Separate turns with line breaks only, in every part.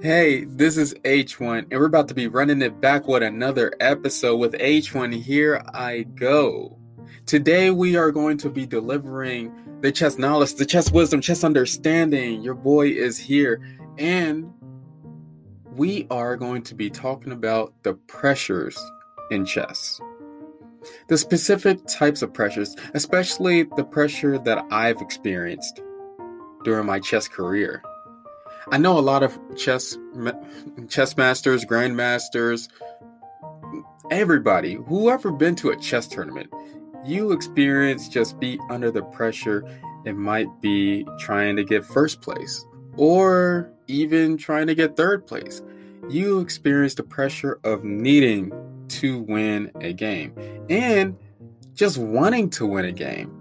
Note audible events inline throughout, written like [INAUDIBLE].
Hey, this is H1, and we're about to be running it back with another episode with H1. Here I go. Today, we are going to be delivering the chess knowledge, the chess wisdom, chess understanding. Your boy is here, and we are going to be talking about the pressures in chess. The specific types of pressures, especially the pressure that I've experienced during my chess career. I know a lot of chess chess masters, grandmasters, everybody, whoever been to a chess tournament, you experience just be under the pressure. It might be trying to get first place or even trying to get third place. You experience the pressure of needing to win a game and just wanting to win a game.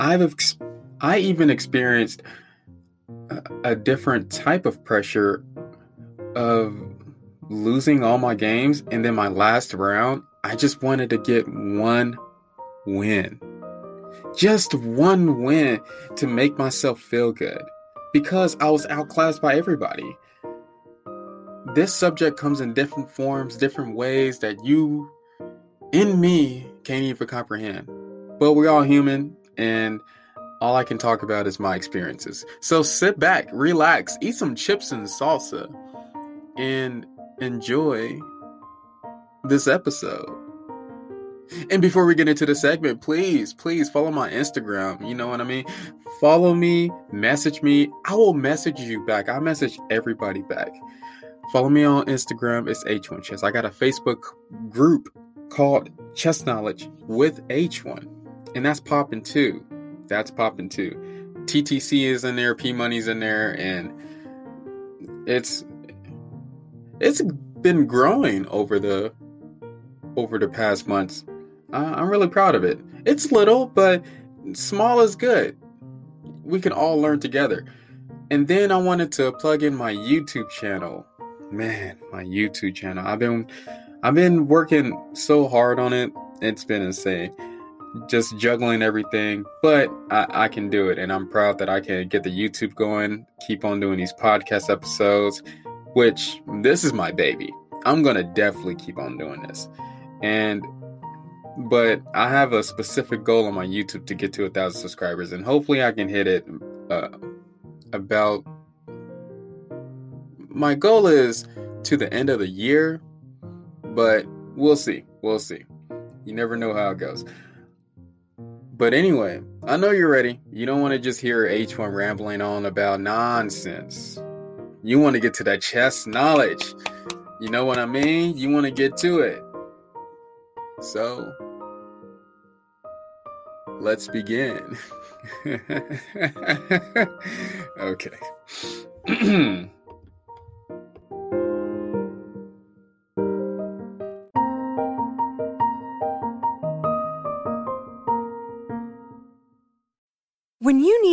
I've I even experienced a different type of pressure of losing all my games and then my last round i just wanted to get one win. Just one win to make myself feel good because i was outclassed by everybody. This subject comes in different forms different ways that you in me can't even comprehend. But we're all human and all I can talk about is my experiences. So sit back, relax, eat some chips and salsa, and enjoy this episode. And before we get into the segment, please, please follow my Instagram. You know what I mean? Follow me, message me. I will message you back. I message everybody back. Follow me on Instagram. It's H1 Chess. I got a Facebook group called Chess Knowledge with H1, and that's popping too that's popping too. TTC is in there, P Money's in there, and it's it's been growing over the over the past months. Uh, I'm really proud of it. It's little, but small is good. We can all learn together. And then I wanted to plug in my YouTube channel. Man, my YouTube channel. I've been I've been working so hard on it. It's been insane just juggling everything, but I, I, can do it. And I'm proud that I can get the YouTube going, keep on doing these podcast episodes, which this is my baby. I'm going to definitely keep on doing this. And, but I have a specific goal on my YouTube to get to a thousand subscribers, and hopefully I can hit it uh, about. My goal is to the end of the year, but we'll see. We'll see. You never know how it goes. But anyway, I know you're ready. You don't want to just hear H1 rambling on about nonsense. You want to get to that chess knowledge. You know what I mean? You want to get to it. So, let's begin. [LAUGHS] okay. [CLEARS THROAT]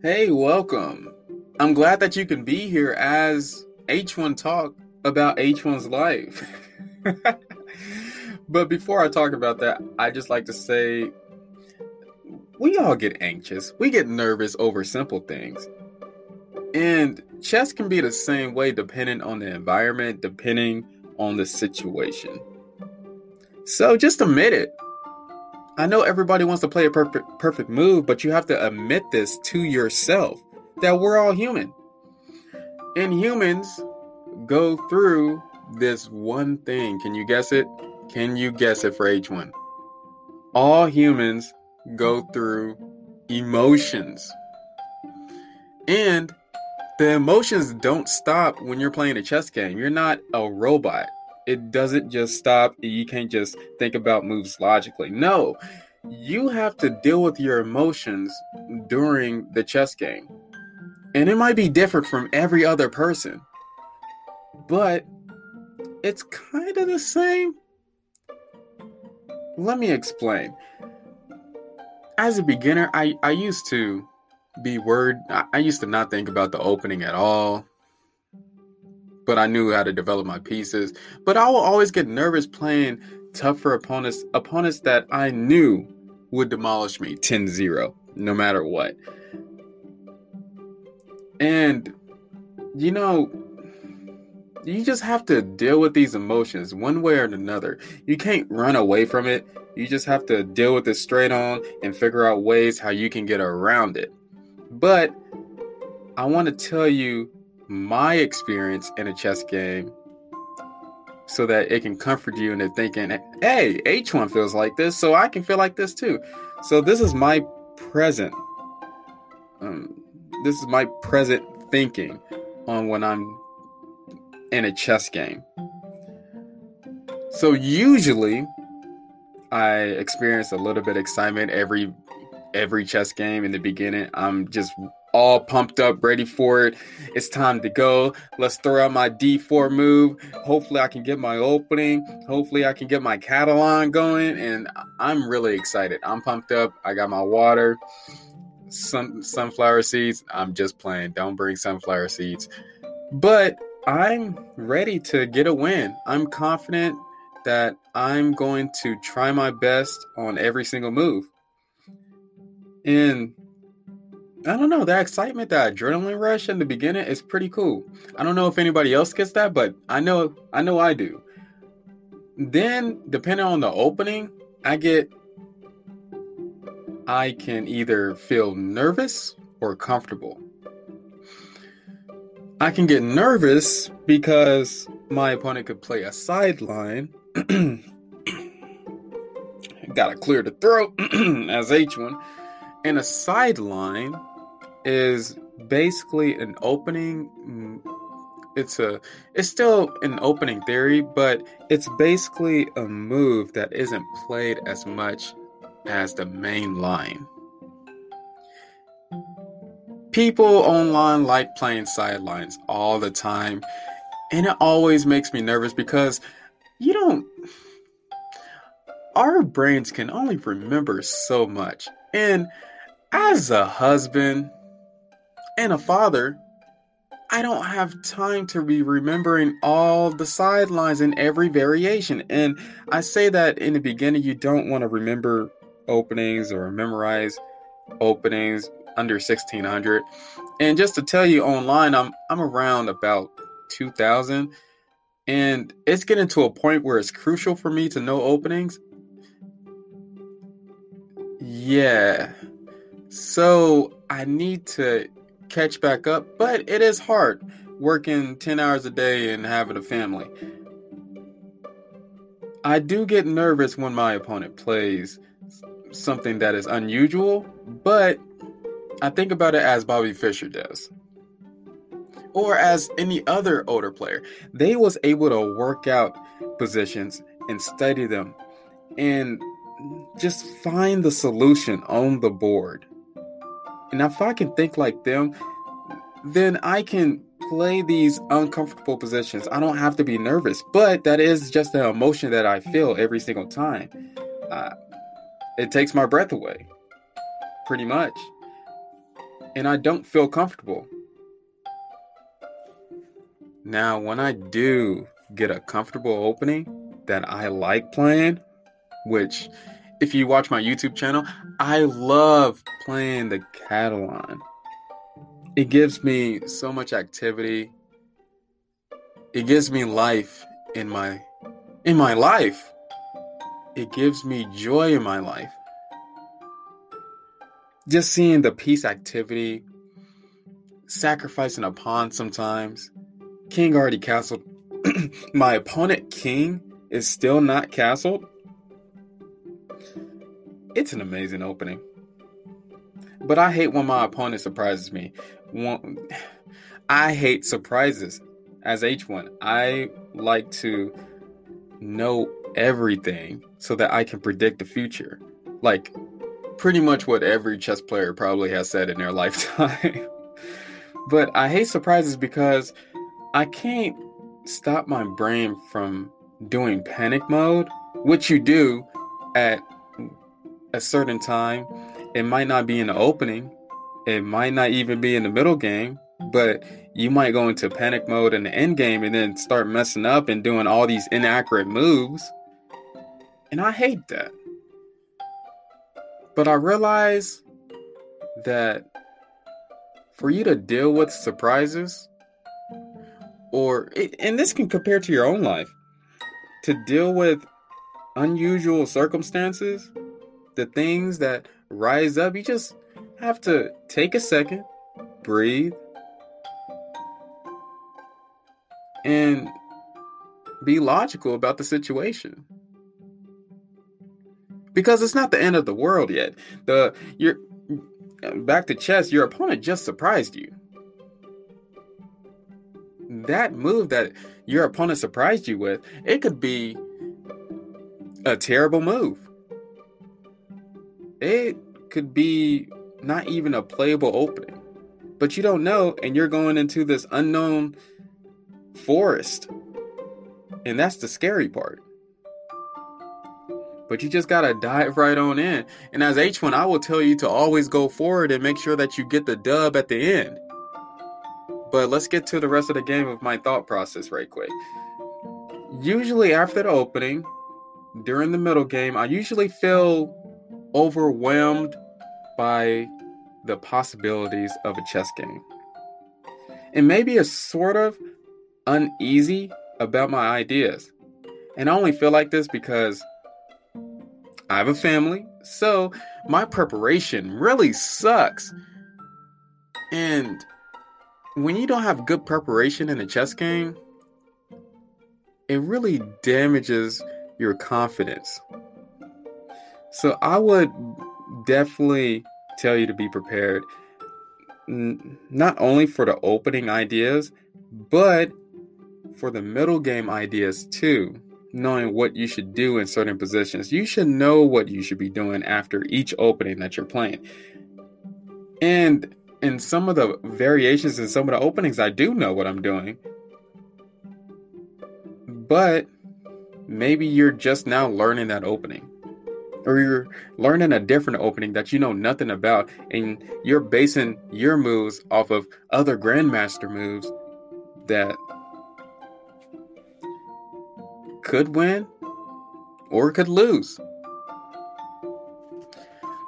Hey, welcome. I'm glad that you can be here as H1 talk about H1's life. [LAUGHS] but before I talk about that, I just like to say we all get anxious. We get nervous over simple things. And chess can be the same way depending on the environment, depending on the situation. So just admit it. I know everybody wants to play a perfect perfect move, but you have to admit this to yourself that we're all human. And humans go through this one thing. Can you guess it? Can you guess it for H1? All humans go through emotions. And the emotions don't stop when you're playing a chess game. You're not a robot it doesn't just stop. You can't just think about moves logically. No, you have to deal with your emotions during the chess game. And it might be different from every other person, but it's kind of the same. Let me explain. As a beginner, I, I used to be worried. I, I used to not think about the opening at all but I knew how to develop my pieces. But I will always get nervous playing tougher opponents, opponents that I knew would demolish me 10 0, no matter what. And, you know, you just have to deal with these emotions one way or another. You can't run away from it. You just have to deal with it straight on and figure out ways how you can get around it. But I want to tell you my experience in a chess game so that it can comfort you into thinking, hey, H1 feels like this, so I can feel like this too. So this is my present. Um, this is my present thinking on when I'm in a chess game. So usually I experience a little bit of excitement every every chess game in the beginning. I'm just all pumped up, ready for it. It's time to go. Let's throw out my D4 move. Hopefully, I can get my opening. Hopefully, I can get my Catalan going. And I'm really excited. I'm pumped up. I got my water, sun, sunflower seeds. I'm just playing. Don't bring sunflower seeds. But I'm ready to get a win. I'm confident that I'm going to try my best on every single move. And I don't know. That excitement, that adrenaline rush in the beginning is pretty cool. I don't know if anybody else gets that, but I know I know I do. Then, depending on the opening, I get I can either feel nervous or comfortable. I can get nervous because my opponent could play a sideline. [CLEARS THROAT] Gotta clear the throat [CLEARS THROAT] as H1 and a sideline is basically an opening mm, it's a it's still an opening theory but it's basically a move that isn't played as much as the main line. People online like playing sidelines all the time and it always makes me nervous because you don't our brains can only remember so much. And as a husband and a father, I don't have time to be remembering all the sidelines in every variation. And I say that in the beginning, you don't want to remember openings or memorize openings under 1600. And just to tell you online, I'm I'm around about 2000 and it's getting to a point where it's crucial for me to know openings. Yeah. So I need to catch back up, but it is hard working 10 hours a day and having a family. I do get nervous when my opponent plays something that is unusual, but I think about it as Bobby Fischer does. Or as any other older player. They was able to work out positions and study them and just find the solution on the board and if I can think like them, then I can play these uncomfortable positions. I don't have to be nervous, but that is just the emotion that I feel every single time. Uh, it takes my breath away, pretty much. And I don't feel comfortable. Now, when I do get a comfortable opening that I like playing, which if you watch my YouTube channel, I love playing the Catalan. It gives me so much activity. It gives me life in my in my life. It gives me joy in my life. Just seeing the piece activity, sacrificing a pawn sometimes. King already castled. [CLEARS THROAT] my opponent king is still not castled it's an amazing opening. But I hate when my opponent surprises me. [SIGHS] I hate surprises as H1. I like to know everything so that I can predict the future. Like pretty much what every chess player probably has said in their [LAUGHS] lifetime. but I hate surprises because I can't stop my brain from doing panic mode, which you do at a certain time. It might not be in the opening, it might not even be in the middle game, but you might go into panic mode in the end game and then start messing up and doing all these inaccurate moves. And I hate that. But I realize that for you to deal with surprises, or and this can compare to your own life, to deal with unusual circumstances, the things that rise up, you just have to take a second, breathe, and be logical about the situation. Because it's not the end of the world yet. The you're back to chess, your opponent just surprised you. That move that your opponent surprised you with, it could be a terrible move. It could be not even a playable opening. But you don't know, and you're going into this unknown forest. And that's the scary part. But you just gotta dive right on in. And as H1, I will tell you to always go forward and make sure that you get the dub at the end. But let's get to the rest of the game of my thought process right quick. Usually after the opening, during the middle game, I usually feel overwhelmed by the possibilities of a chess game. And maybe a sort of uneasy about my ideas. And I only feel like this because I have a family, so my preparation really sucks. And when you don't have good preparation in a chess game, it really damages your confidence. So I would definitely tell you to be prepared, not only for the opening ideas, but for the middle game ideas too, knowing what you should do in certain positions. You should know what you should be doing after each opening that you're playing. And in some of the variations in some of the openings, I do know what I'm doing. But maybe you're just now learning that opening. Or you're learning a different opening that you know nothing about, and you're basing your moves off of other Grandmaster moves that could win or could lose.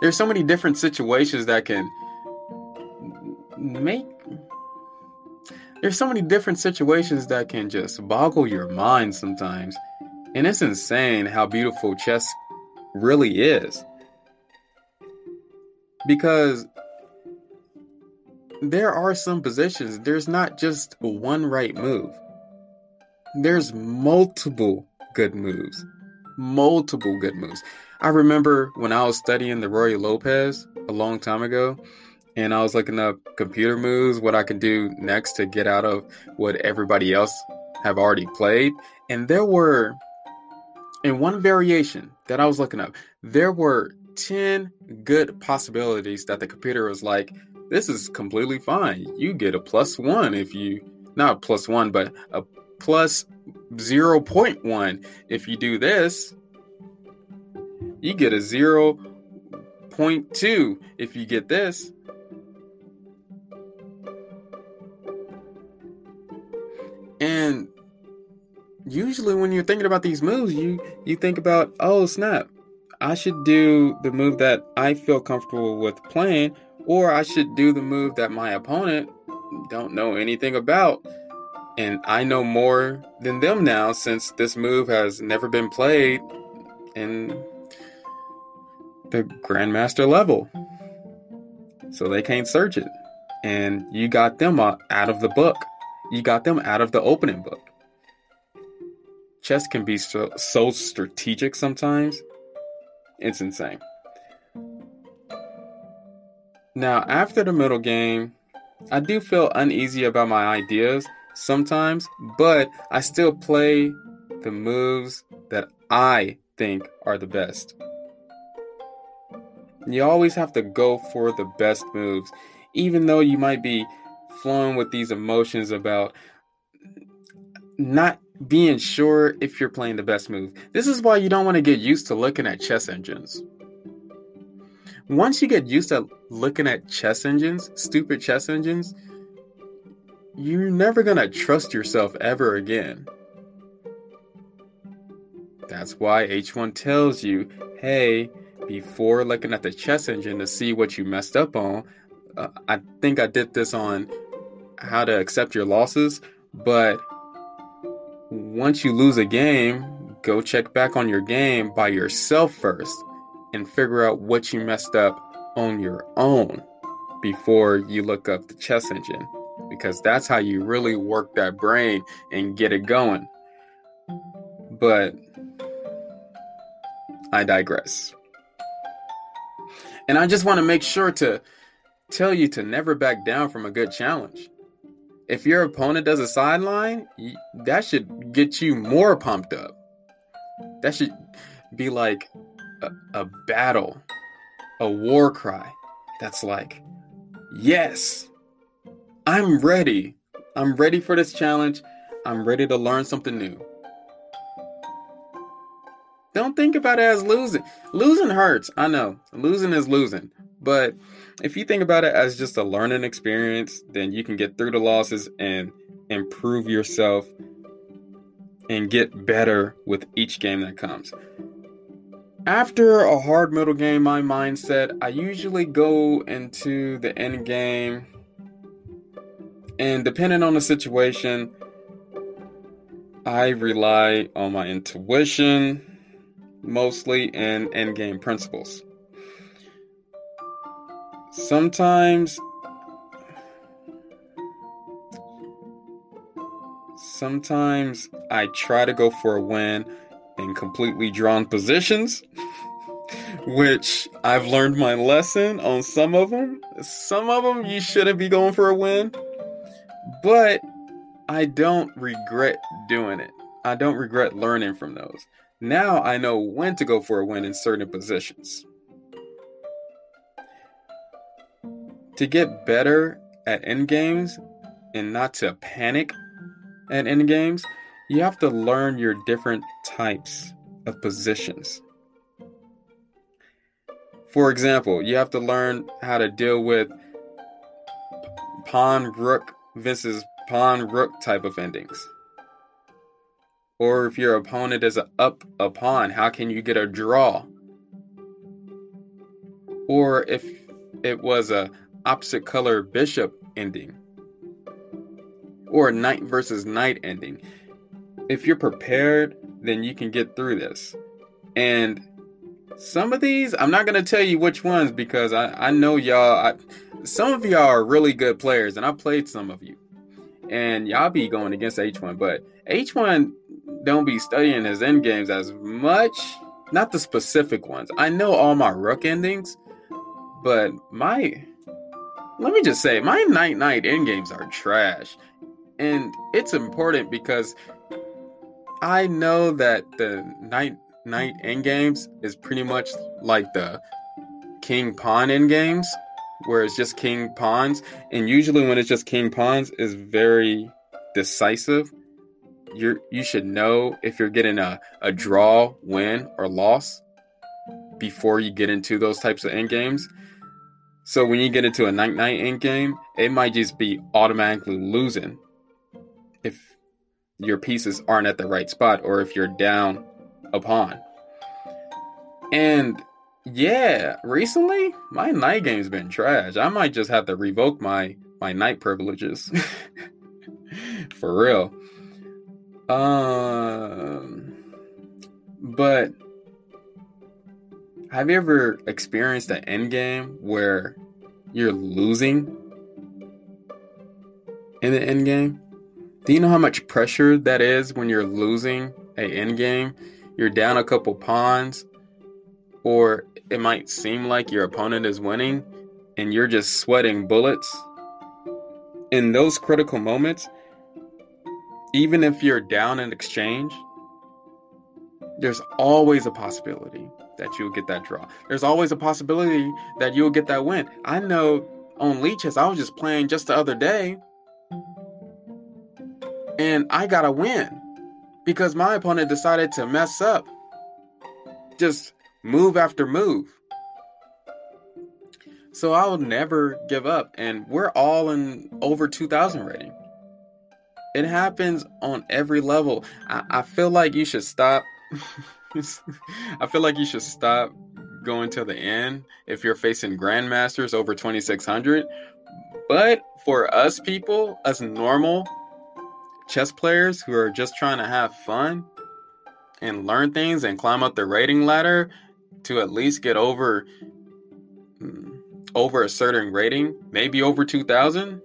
There's so many different situations that can make there's so many different situations that can just boggle your mind sometimes. And it's insane how beautiful chess really is. Because there are some positions, there's not just one right move. There's multiple good moves. Multiple good moves. I remember when I was studying the Ruy Lopez a long time ago, and I was looking up computer moves, what I could do next to get out of what everybody else have already played. And there were, in one variation that I was looking up, there were 10 good possibilities that the computer was like, this is completely fine. You get a plus one if you, not a plus one, but a plus 0.1. If you do this, you get a 0.2 if you get this. And usually when you're thinking about these moves, you you think about, "Oh, snap. I should do the move that I feel comfortable with playing or I should do the move that my opponent don't know anything about." And I know more than them now since this move has never been played in the Grandmaster level. So they can't search it. And you got them uh, out of the book. You got them out of the opening book. Chess can be so, so strategic sometimes. It's insane. Now, after the middle game, I do feel uneasy about my ideas sometimes, but I still play the moves that I think are the best. You always have to go for the best moves, even though you might be flowing with these emotions about not being sure if you're playing the best move. This is why you don't want to get used to looking at chess engines. Once you get used to looking at chess engines, stupid chess engines, you're never going to trust yourself ever again. That's why H1 tells you hey, before looking at the chess engine to see what you messed up on, uh, I think I did this on how to accept your losses, but once you lose a game, go check back on your game by yourself first and figure out what you messed up on your own before you look up the chess engine because that's how you really work that brain and get it going. But I digress. And I just want to make sure to tell you to never back down from a good challenge. If your opponent does a sideline, that should get you more pumped up. That should be like a, a battle, a war cry. That's like, yes, I'm ready. I'm ready for this challenge. I'm ready to learn something new. Don't think about it as losing. Losing hurts. I know. Losing is losing. But if you think about it as just a learning experience, then you can get through the losses and improve yourself and get better with each game that comes. After a hard middle game, my mindset, I usually go into the end game. And depending on the situation, I rely on my intuition mostly and end game principles. Sometimes sometimes I try to go for a win in completely drawn positions, [LAUGHS] which I've learned my lesson on some of them. Some of them you shouldn't be going for a win, but I don't regret doing it. I don't regret learning from those. Now I know when to go for a win in certain positions. To get better at end games and not to panic at end games, you have to learn your different types of positions. For example, you have to learn how to deal with pawn rook versus pawn rook type of endings. Or if your opponent is up a pawn, how can you get a draw? Or if it was a opposite color bishop ending, or knight versus knight ending. If you're prepared, then you can get through this. And some of these, I'm not gonna tell you which ones because I, I know y'all. I, some of y'all are really good players, and I played some of you, and y'all be going against H1. But H1 don't be studying his end games as much. Not the specific ones. I know all my rook endings, but my let me just say my knight knight end games are trash. And it's important because I know that the knight knight end games is pretty much like the king pawn end games, where it's just king pawns. And usually when it's just king pawns is very decisive you you should know if you're getting a, a draw, win, or loss before you get into those types of end games. So when you get into a knight knight end game, it might just be automatically losing if your pieces aren't at the right spot or if you're down a pawn. And yeah, recently my knight game's been trash. I might just have to revoke my my knight privileges. [LAUGHS] For real. Um, but have you ever experienced an end game where you're losing in the end game? Do you know how much pressure that is when you're losing a end game? You're down a couple pawns, or it might seem like your opponent is winning, and you're just sweating bullets. In those critical moments, even if you're down in exchange, there's always a possibility that you'll get that draw. There's always a possibility that you'll get that win. I know on Lichess, I was just playing just the other day, and I got a win because my opponent decided to mess up. Just move after move. So I'll never give up. And we're all in over 2000 rating. It happens on every level. I, I feel like you should stop. [LAUGHS] [LAUGHS] I feel like you should stop going to the end if you're facing grandmasters over 2600. But for us people, us normal chess players who are just trying to have fun and learn things and climb up the rating ladder to at least get over hmm, over a certain rating, maybe over 2000,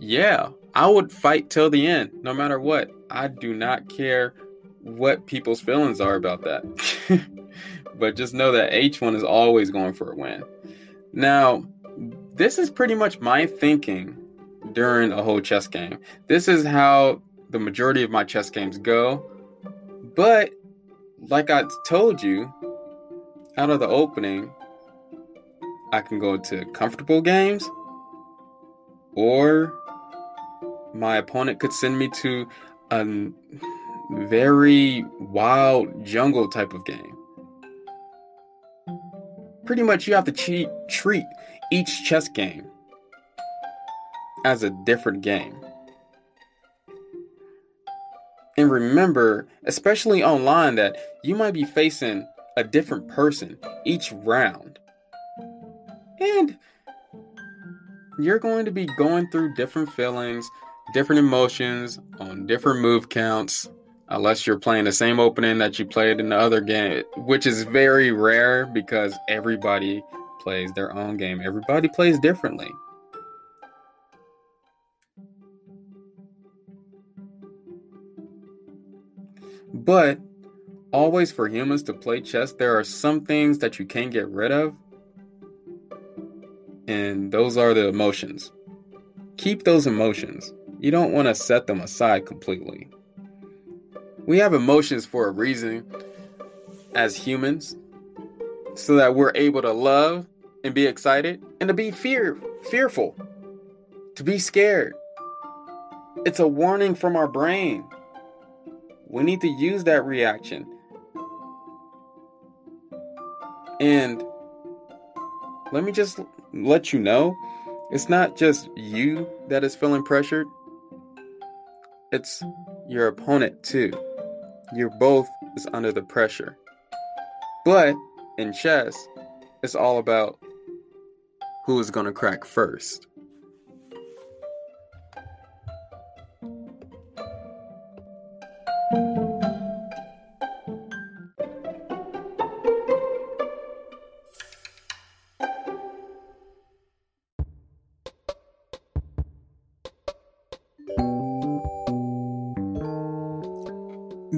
yeah, I would fight till the end, no matter what. I do not care what people's feelings are about that. [LAUGHS] but just know that H1 is always going for a win. Now, this is pretty much my thinking during a whole chess game. This is how the majority of my chess games go. But, like I told you, out of the opening, I can go to comfortable games, or my opponent could send me to a very wild jungle type of game. Pretty much, you have to cheat, treat each chess game as a different game. And remember, especially online, that you might be facing a different person each round. And you're going to be going through different feelings, different emotions on different move counts, unless you're playing the same opening that you played in the other game, which is very rare because everybody plays their own game. Everybody plays differently. But always for humans to play chess, there are some things that you can't get rid of and those are the emotions. Keep those emotions. You don't want to set them aside completely. We have emotions for a reason as humans so that we're able to love and be excited and to be fear fearful, to be scared. It's a warning from our brain. We need to use that reaction. And let me just let you know it's not just you that is feeling pressured, it's your opponent too. You're both is under the pressure. But in chess, it's all about who is going to crack first.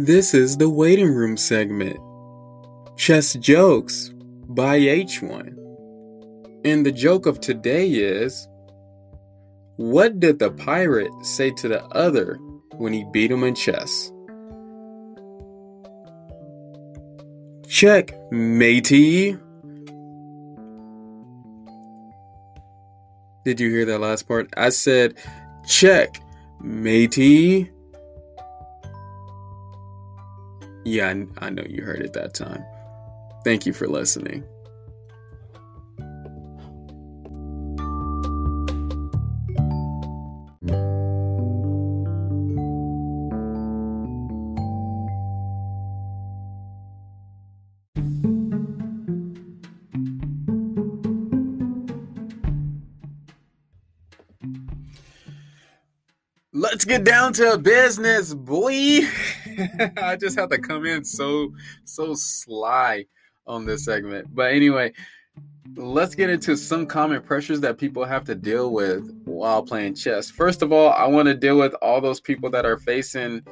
This is the waiting room segment. Chess Jokes by H1. And the joke of today is What did the pirate say to the other when he beat him in chess? Check, matey. Did you hear that last part? I said, check, matey. Yeah, I, I know you heard it that time. Thank you for listening. Let's get down to business, boy. [LAUGHS] I just have to come in so so sly on this segment. But anyway, let's get into some common pressures that people have to deal with while playing chess. First of all, I want to deal with all those people that are facing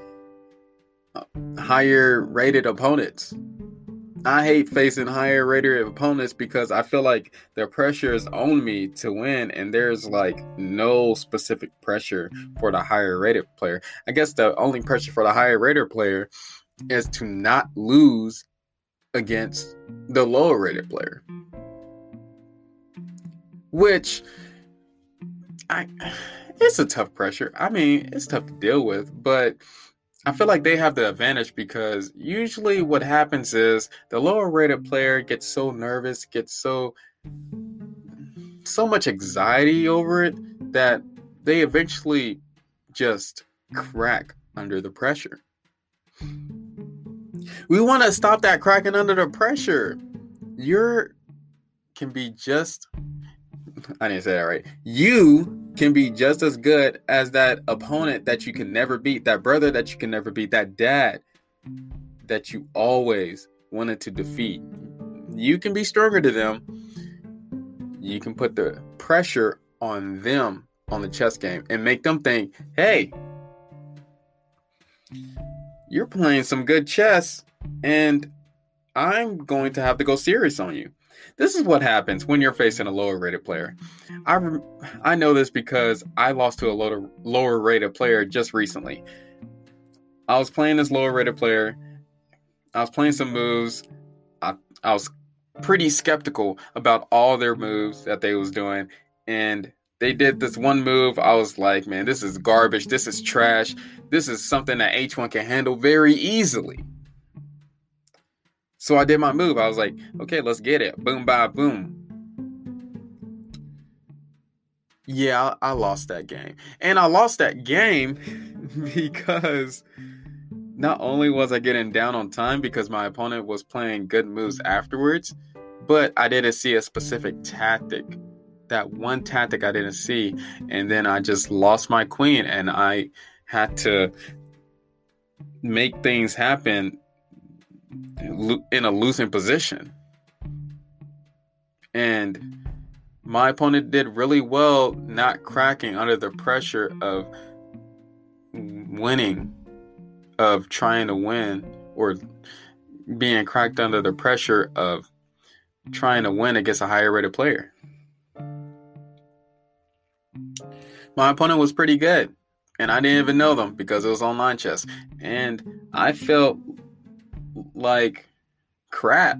uh, higher rated opponents. I hate facing higher rated opponents because I feel like their pressure is on me to win, and there's like no specific pressure for the higher rated player. I guess the only pressure for the higher rated player is to not lose against the lower rated player. Which I [SIGHS] it's a tough pressure. I mean, it's tough to deal with, but I feel like they have the advantage because usually what happens is the lower rated player gets so nervous, gets so so much anxiety over it that they eventually just crack under the pressure. We want to stop that cracking under the pressure. You're can be just I didn't say that right. You can be just as good as that opponent that you can never beat, that brother that you can never beat, that dad that you always wanted to defeat. You can be stronger to them. You can put the pressure on them on the chess game and make them think, hey, you're playing some good chess, and I'm going to have to go serious on you. This is what happens when you're facing a lower rated player. I, I know this because I lost to a lower, lower rated player just recently. I was playing this lower rated player. I was playing some moves. I, I was pretty skeptical about all their moves that they was doing and they did this one move. I was like, man, this is garbage. This is trash. This is something that H1 can handle very easily. So I did my move. I was like, okay, let's get it. Boom, bye, boom. Yeah, I, I lost that game. And I lost that game [LAUGHS] because not only was I getting down on time because my opponent was playing good moves afterwards, but I didn't see a specific tactic. That one tactic I didn't see. And then I just lost my queen and I had to make things happen in a losing position. And my opponent did really well not cracking under the pressure of winning, of trying to win, or being cracked under the pressure of trying to win against a higher rated player. My opponent was pretty good, and I didn't even know them because it was online chess. And I felt like crap.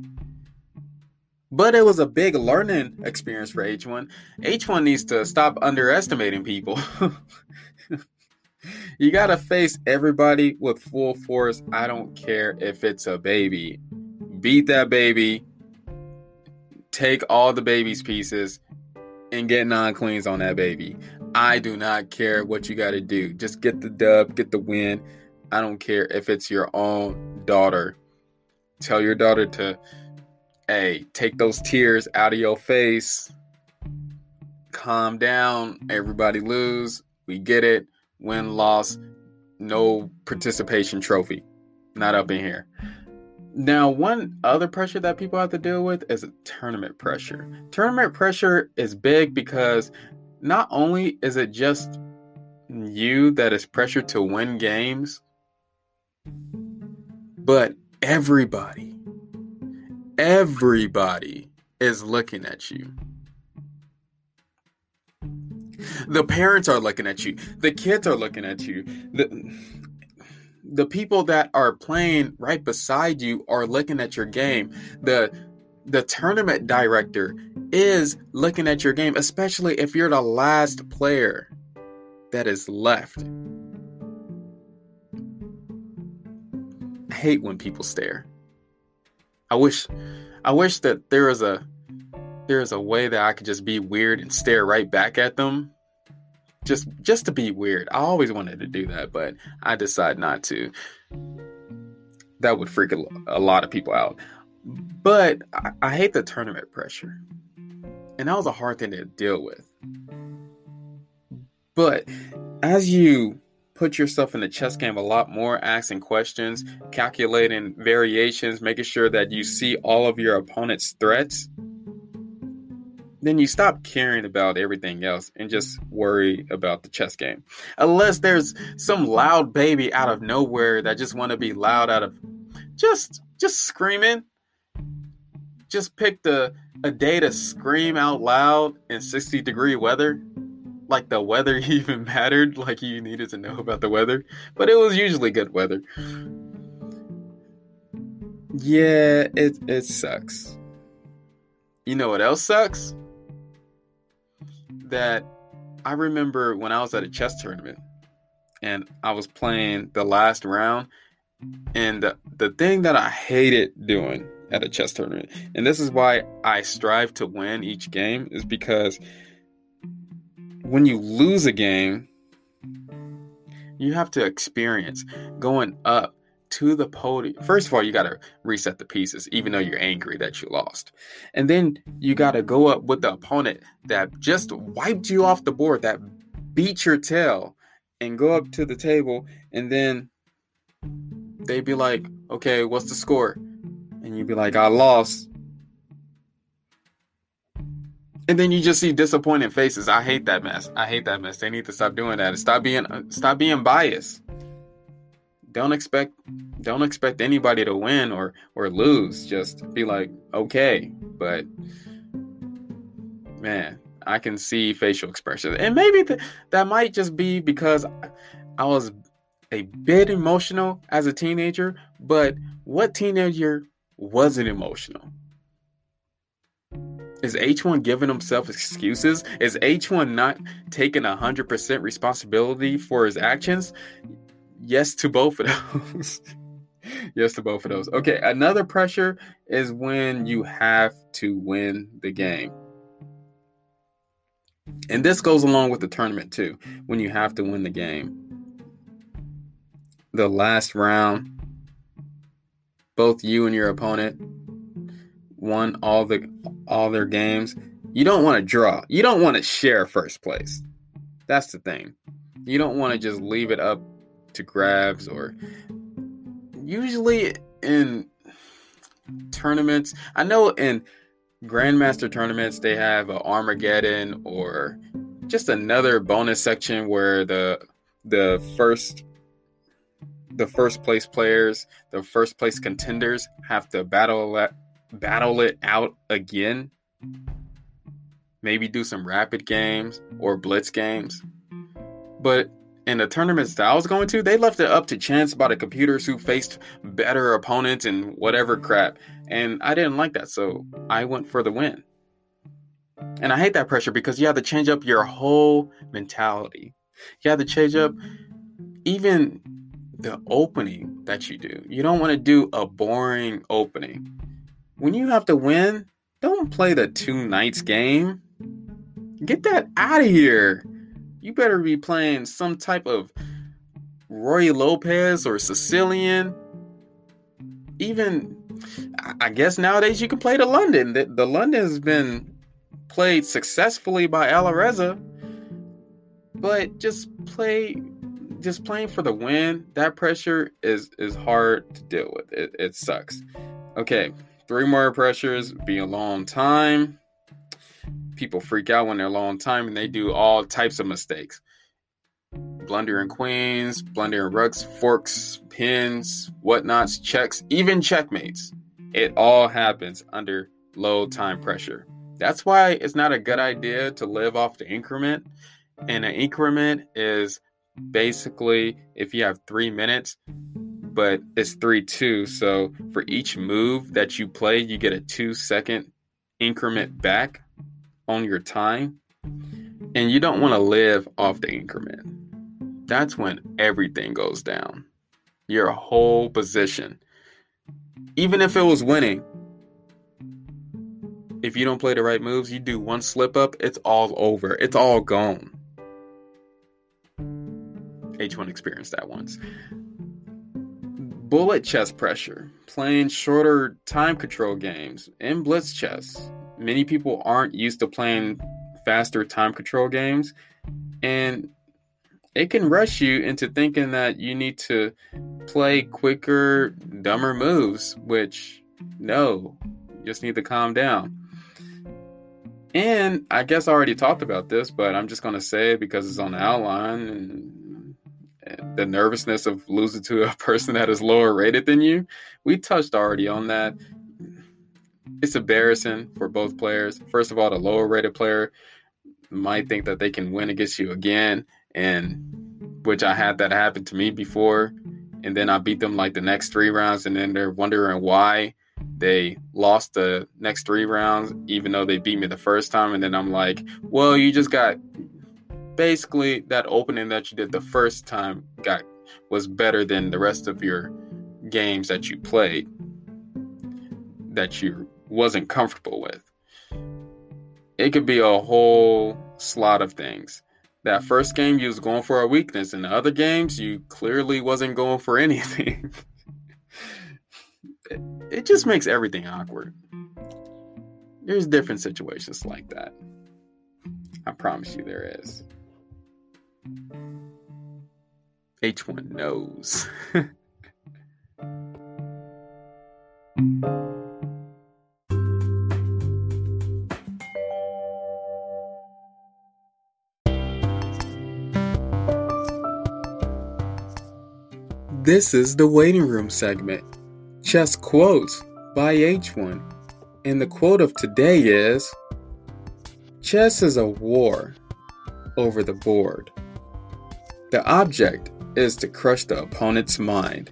But it was a big learning experience for H1. H1 needs to stop underestimating people. [LAUGHS] you got to face everybody with full force. I don't care if it's a baby. Beat that baby. Take all the baby's pieces and get non queens on that baby. I do not care what you got to do. Just get the dub, get the win. I don't care if it's your own daughter. Tell your daughter to, hey, take those tears out of your face. Calm down. Everybody lose. We get it. Win, loss, no participation trophy. Not up in here. Now, one other pressure that people have to deal with is tournament pressure. Tournament pressure is big because not only is it just you that is pressured to win games, but everybody, everybody is looking at you. The parents are looking at you. The kids are looking at you. The the people that are playing right beside you are looking at your game. The the tournament director is looking at your game, especially if you're the last player that is left. Hate when people stare. I wish I wish that there was a there is a way that I could just be weird and stare right back at them. Just just to be weird. I always wanted to do that, but I decide not to. That would freak a, a lot of people out. But I, I hate the tournament pressure. And that was a hard thing to deal with. But as you put yourself in the chess game a lot more, asking questions, calculating variations, making sure that you see all of your opponent's threats, then you stop caring about everything else and just worry about the chess game. Unless there's some loud baby out of nowhere that just want to be loud out of just just screaming. Just pick the a day to scream out loud in 60 degree weather like the weather [LAUGHS] even mattered, like you needed to know about the weather, but it was usually good weather. Yeah, it it sucks. You know what else sucks? That I remember when I was at a chess tournament and I was playing the last round and the, the thing that I hated doing at a chess tournament, and this is why I strive to win each game, is because when you lose a game, you have to experience going up to the podium. First of all, you got to reset the pieces, even though you're angry that you lost. And then you got to go up with the opponent that just wiped you off the board, that beat your tail, and go up to the table. And then they'd be like, okay, what's the score? And you'd be like, I lost. And then you just see disappointed faces. I hate that mess. I hate that mess. They need to stop doing that. Stop being uh, stop being biased. Don't expect don't expect anybody to win or or lose. Just be like, okay, but man, I can see facial expressions, and maybe th- that might just be because I was a bit emotional as a teenager. But what teenager wasn't emotional? Is H1 giving himself excuses? Is H1 not taking 100% responsibility for his actions? Yes to both of those. [LAUGHS] yes to both of those. Okay, another pressure is when you have to win the game. And this goes along with the tournament too, when you have to win the game. The last round, both you and your opponent won all the all their games. You don't want to draw. You don't want to share first place. That's the thing. You don't want to just leave it up to grabs or usually in tournaments. I know in grandmaster tournaments they have a Armageddon or just another bonus section where the the first the first place players, the first place contenders have to battle battle it out again. Maybe do some rapid games or blitz games. But in the tournaments that I was going to, they left it up to chance by the computers who faced better opponents and whatever crap. And I didn't like that, so I went for the win. And I hate that pressure because you have to change up your whole mentality. You have to change up even the opening that you do. You don't want to do a boring opening when you have to win, don't play the two knights game. Get that out of here. You better be playing some type of Roy Lopez or Sicilian. Even, I guess nowadays you can play the London. The, the London has been played successfully by Alireza, but just play, just playing for the win. That pressure is is hard to deal with. It, it sucks. Okay, Three more pressures be a long time. People freak out when they're long time and they do all types of mistakes. Blundering queens, blundering rooks, forks, pins, whatnots, checks, even checkmates. It all happens under low time pressure. That's why it's not a good idea to live off the increment. And an increment is basically if you have three minutes, but it's 3 2. So for each move that you play, you get a two second increment back on your time. And you don't want to live off the increment. That's when everything goes down. Your whole position. Even if it was winning, if you don't play the right moves, you do one slip up, it's all over. It's all gone. H1 experienced that once bullet chess pressure, playing shorter time control games, and blitz chess. Many people aren't used to playing faster time control games, and it can rush you into thinking that you need to play quicker, dumber moves, which no, you just need to calm down. And I guess I already talked about this, but I'm just going to say it because it's on the outline and the nervousness of losing to a [LAUGHS] person that is lower rated than you. We touched already on that. It's embarrassing for both players. First of all, the lower rated player might think that they can win against you again, and which I had that happen to me before. and then I beat them like the next three rounds, and then they're wondering why they lost the next three rounds, even though they beat me the first time. And then I'm like, well, you just got basically that opening that you did the first time got was better than the rest of your games that you played that you wasn't comfortable with. It could be a whole slot of things. That first game you was going for a weakness, and the other games you clearly wasn't going for [LAUGHS] anything. it, it just makes everything awkward. There's different situations like that. I promise you there is. H1 knows. [LAUGHS] This is the waiting room segment. Chess quotes by H1. And the quote of today is Chess is a war over the board. The object is to crush the opponent's mind.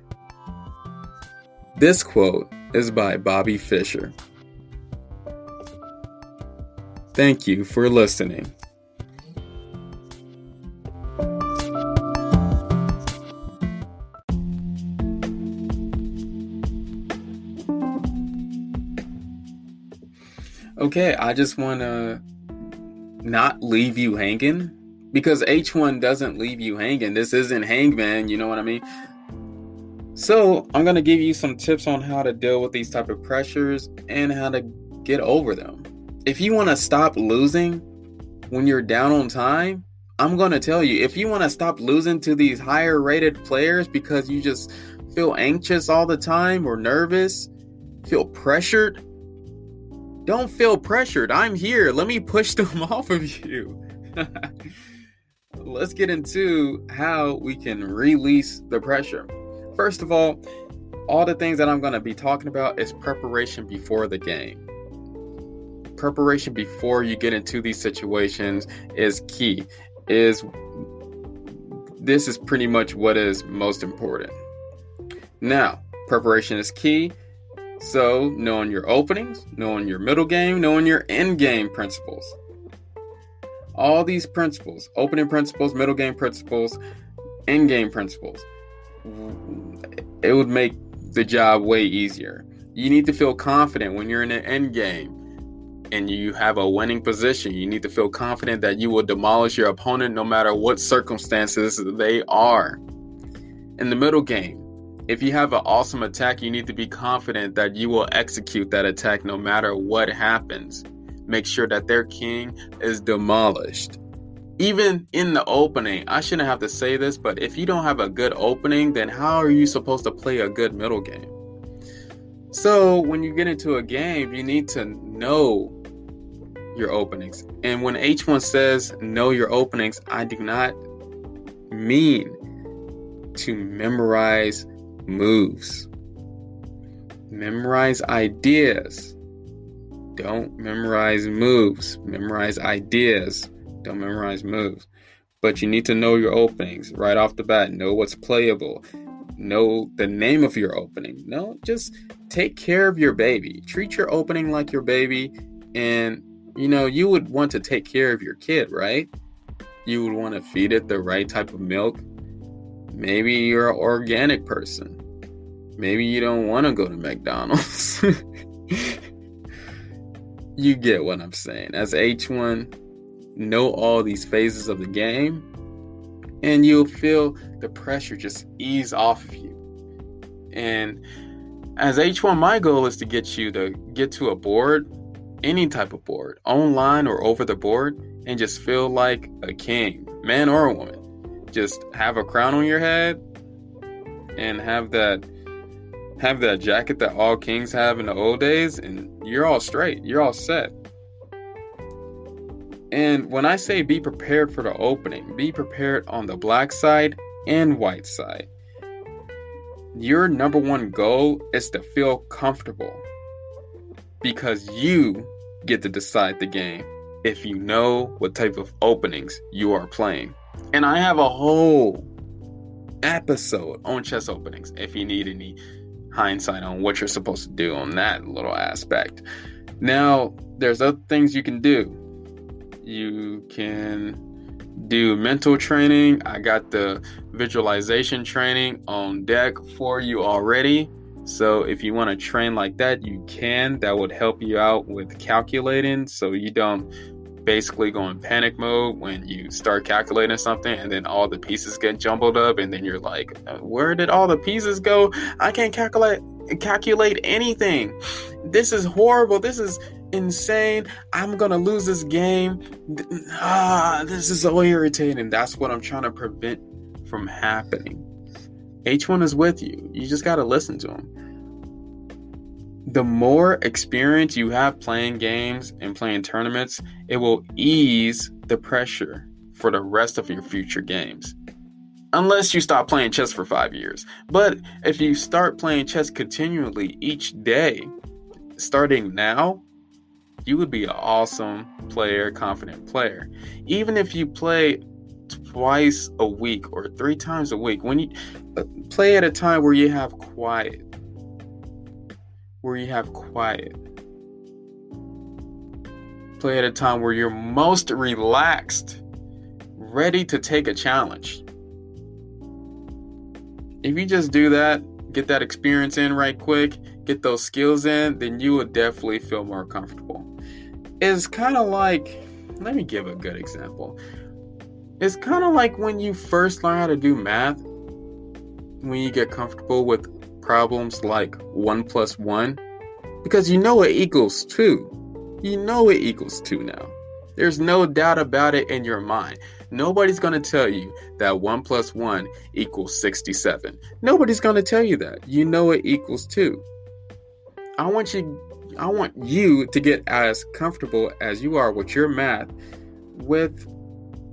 This quote is by Bobby Fischer. Thank you for listening. Okay, I just want to not leave you hanging because H1 doesn't leave you hanging. This isn't Hangman, you know what I mean? So, I'm going to give you some tips on how to deal with these type of pressures and how to get over them. If you want to stop losing when you're down on time, I'm going to tell you if you want to stop losing to these higher rated players because you just feel anxious all the time or nervous, feel pressured, don't feel pressured. I'm here. Let me push [LAUGHS] them off of you. [LAUGHS] Let's get into how we can release the pressure. First of all, all the things that I'm going to be talking about is preparation before the game. Preparation before you get into these situations is key. Is this is pretty much what is most important. Now, preparation is key so, knowing your openings, knowing your middle game, knowing your end game principles. All these principles opening principles, middle game principles, end game principles it would make the job way easier. You need to feel confident when you're in an end game and you have a winning position. You need to feel confident that you will demolish your opponent no matter what circumstances they are. In the middle game, if you have an awesome attack, you need to be confident that you will execute that attack no matter what happens. Make sure that their king is demolished. Even in the opening, I shouldn't have to say this, but if you don't have a good opening, then how are you supposed to play a good middle game? So, when you get into a game, you need to know your openings. And when H1 says know your openings, I do not mean to memorize moves. Memorize ideas. Don't memorize moves. Memorize ideas. Don't memorize moves. But you need to know your openings right off the bat. Know what's playable. Know the name of your opening. No, just take care of your baby. Treat your opening like your baby. And, you know, you would want to take care of your kid, right? You would want to feed it the right type of milk. Maybe you're an organic person. Maybe you don't want to go to [LAUGHS] McDonald's. [LAUGHS] you get what I'm saying. As H1, know all these phases of the game, and you'll feel the pressure just ease off of you. And as H1, my goal is to get you to get to a board, any type of board, online or over the board, and just feel like a king, man or a woman. Just have a crown on your head and have that have that jacket that all kings have in the old days, and you're all straight. You're all set. And when I say be prepared for the opening, be prepared on the black side and white side. Your number one goal is to feel comfortable because you get to decide the game if you know what type of openings you are playing. And I have a whole episode on chess openings if you need any hindsight on what you're supposed to do on that little aspect. Now, there's other things you can do. You can do mental training. I got the visualization training on deck for you already. So if you want to train like that, you can. That would help you out with calculating so you don't basically go in panic mode when you start calculating something and then all the pieces get jumbled up and then you're like, uh, where did all the pieces go? I can't calculate calculate anything. This is horrible. This is insane. I'm gonna lose this game. Ah, this is so irritating. That's what I'm trying to prevent from happening. H1 is with you. You just gotta listen to him. The more experience you have playing games and playing tournaments, it will ease the pressure for the rest of your future games. Unless you stop playing chess for five years. But if you start playing chess continually each day, starting now, you would be an awesome player, confident player. Even if you play twice a week or three times a week, when you uh, play at a time where you have quiet, where you have quiet. Play at a time where you're most relaxed, ready to take a challenge. If you just do that, get that experience in right quick, get those skills in, then you will definitely feel more comfortable. It's kind of like, let me give a good example. It's kind of like when you first learn how to do math, when you get comfortable with problems like 1 plus 1, because you know it equals 2. You know it equals 2 now. There's no doubt about it in your mind. Nobody's going to tell you that 1 plus 1 equals 67. Nobody's going to tell you that. You know it equals 2. I want you I want you to get as comfortable as you are with your math with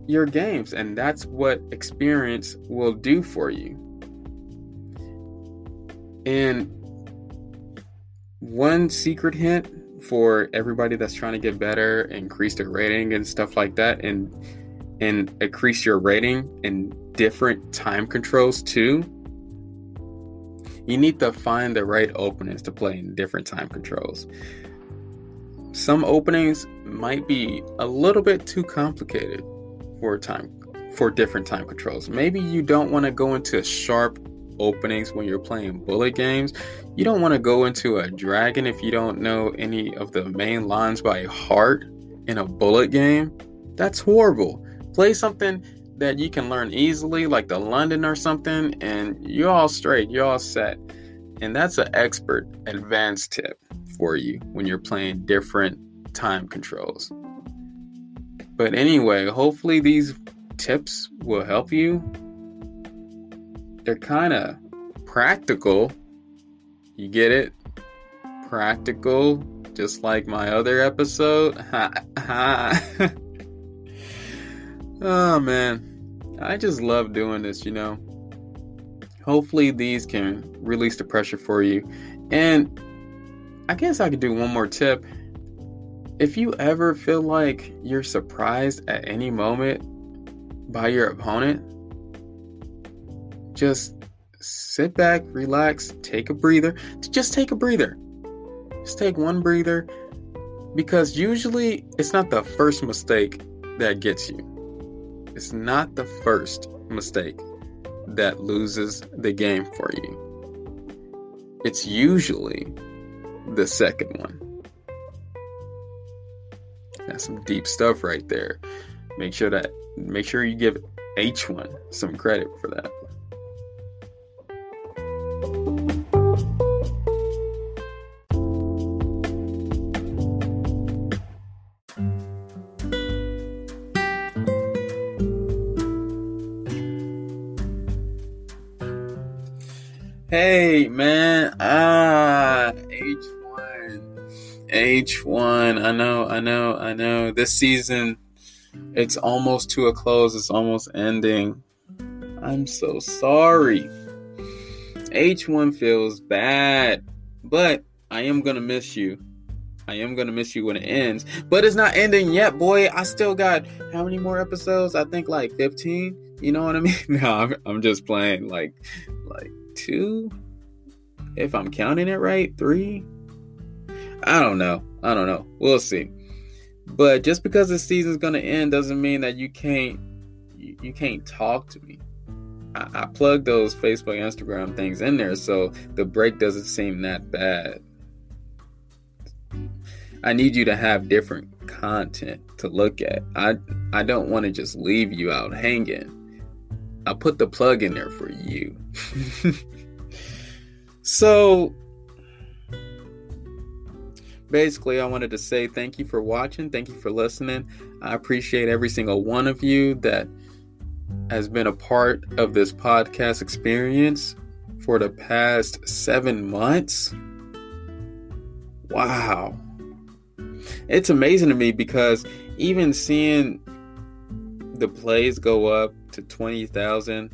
your games and that's what experience will do for you. And one secret hint for everybody that's trying to get better, increase their rating and stuff like that and and increase your rating in different time controls too you need to find the right openings to play in different time controls. Some openings might be a little bit too complicated for time for different time controls. Maybe you don't want to go into a sharp openings when you're playing bullet games. You don't want to go into a dragon if you don't know any of the main lines by heart in a bullet game. That's horrible. Play something that you can learn easily, like the London or something, and you're all straight, you're all set. And that's an expert advanced tip for you when you're playing different time controls. But anyway, hopefully these tips will help you. They're kind of practical. You get it? Practical, just like my other episode. [LAUGHS] [LAUGHS] Oh man, I just love doing this, you know. Hopefully, these can release the pressure for you. And I guess I could do one more tip. If you ever feel like you're surprised at any moment by your opponent, just sit back, relax, take a breather. Just take a breather. Just take one breather because usually it's not the first mistake that gets you. It's not the first mistake that loses the game for you. It's usually the second one. That's some deep stuff right there. Make sure that make sure you give H1 some credit for that. Hey man, ah, H1, H1. I know, I know, I know. This season, it's almost to a close. It's almost ending. I'm so sorry. H1 feels bad, but I am gonna miss you. I am gonna miss you when it ends, but it's not ending yet, boy. I still got how many more episodes? I think like 15. You know what I [LAUGHS] mean? No, I'm, I'm just playing like like two, if I'm counting it right, three. I don't know. I don't know. We'll see. But just because the season's gonna end doesn't mean that you can't you, you can't talk to me. I, I plug those Facebook, Instagram things in there, so the break doesn't seem that bad. I need you to have different content to look at. I I don't want to just leave you out hanging. I put the plug in there for you. [LAUGHS] so basically I wanted to say thank you for watching, thank you for listening. I appreciate every single one of you that has been a part of this podcast experience for the past 7 months. Wow. It's amazing to me because even seeing the plays go up to 20,000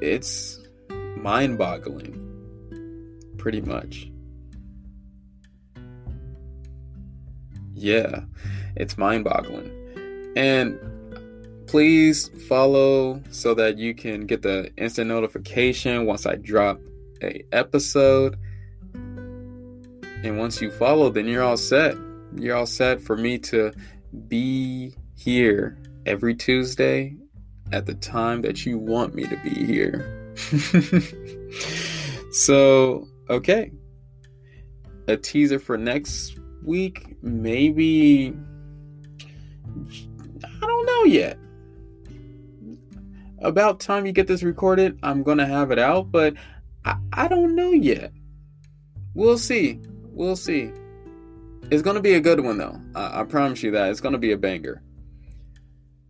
it's mind-boggling pretty much. Yeah it's mind-boggling. And please follow so that you can get the instant notification once I drop a episode and once you follow, then you're all set. You're all set for me to be here every Tuesday at the time that you want me to be here. [LAUGHS] so, okay. A teaser for next week, maybe. I don't know yet. About time you get this recorded, I'm gonna have it out, but I, I don't know yet. We'll see we'll see. It's gonna be a good one though. I, I promise you that it's gonna be a banger.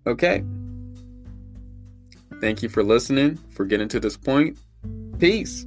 Okay. Thank you for listening, for getting to this point. Peace.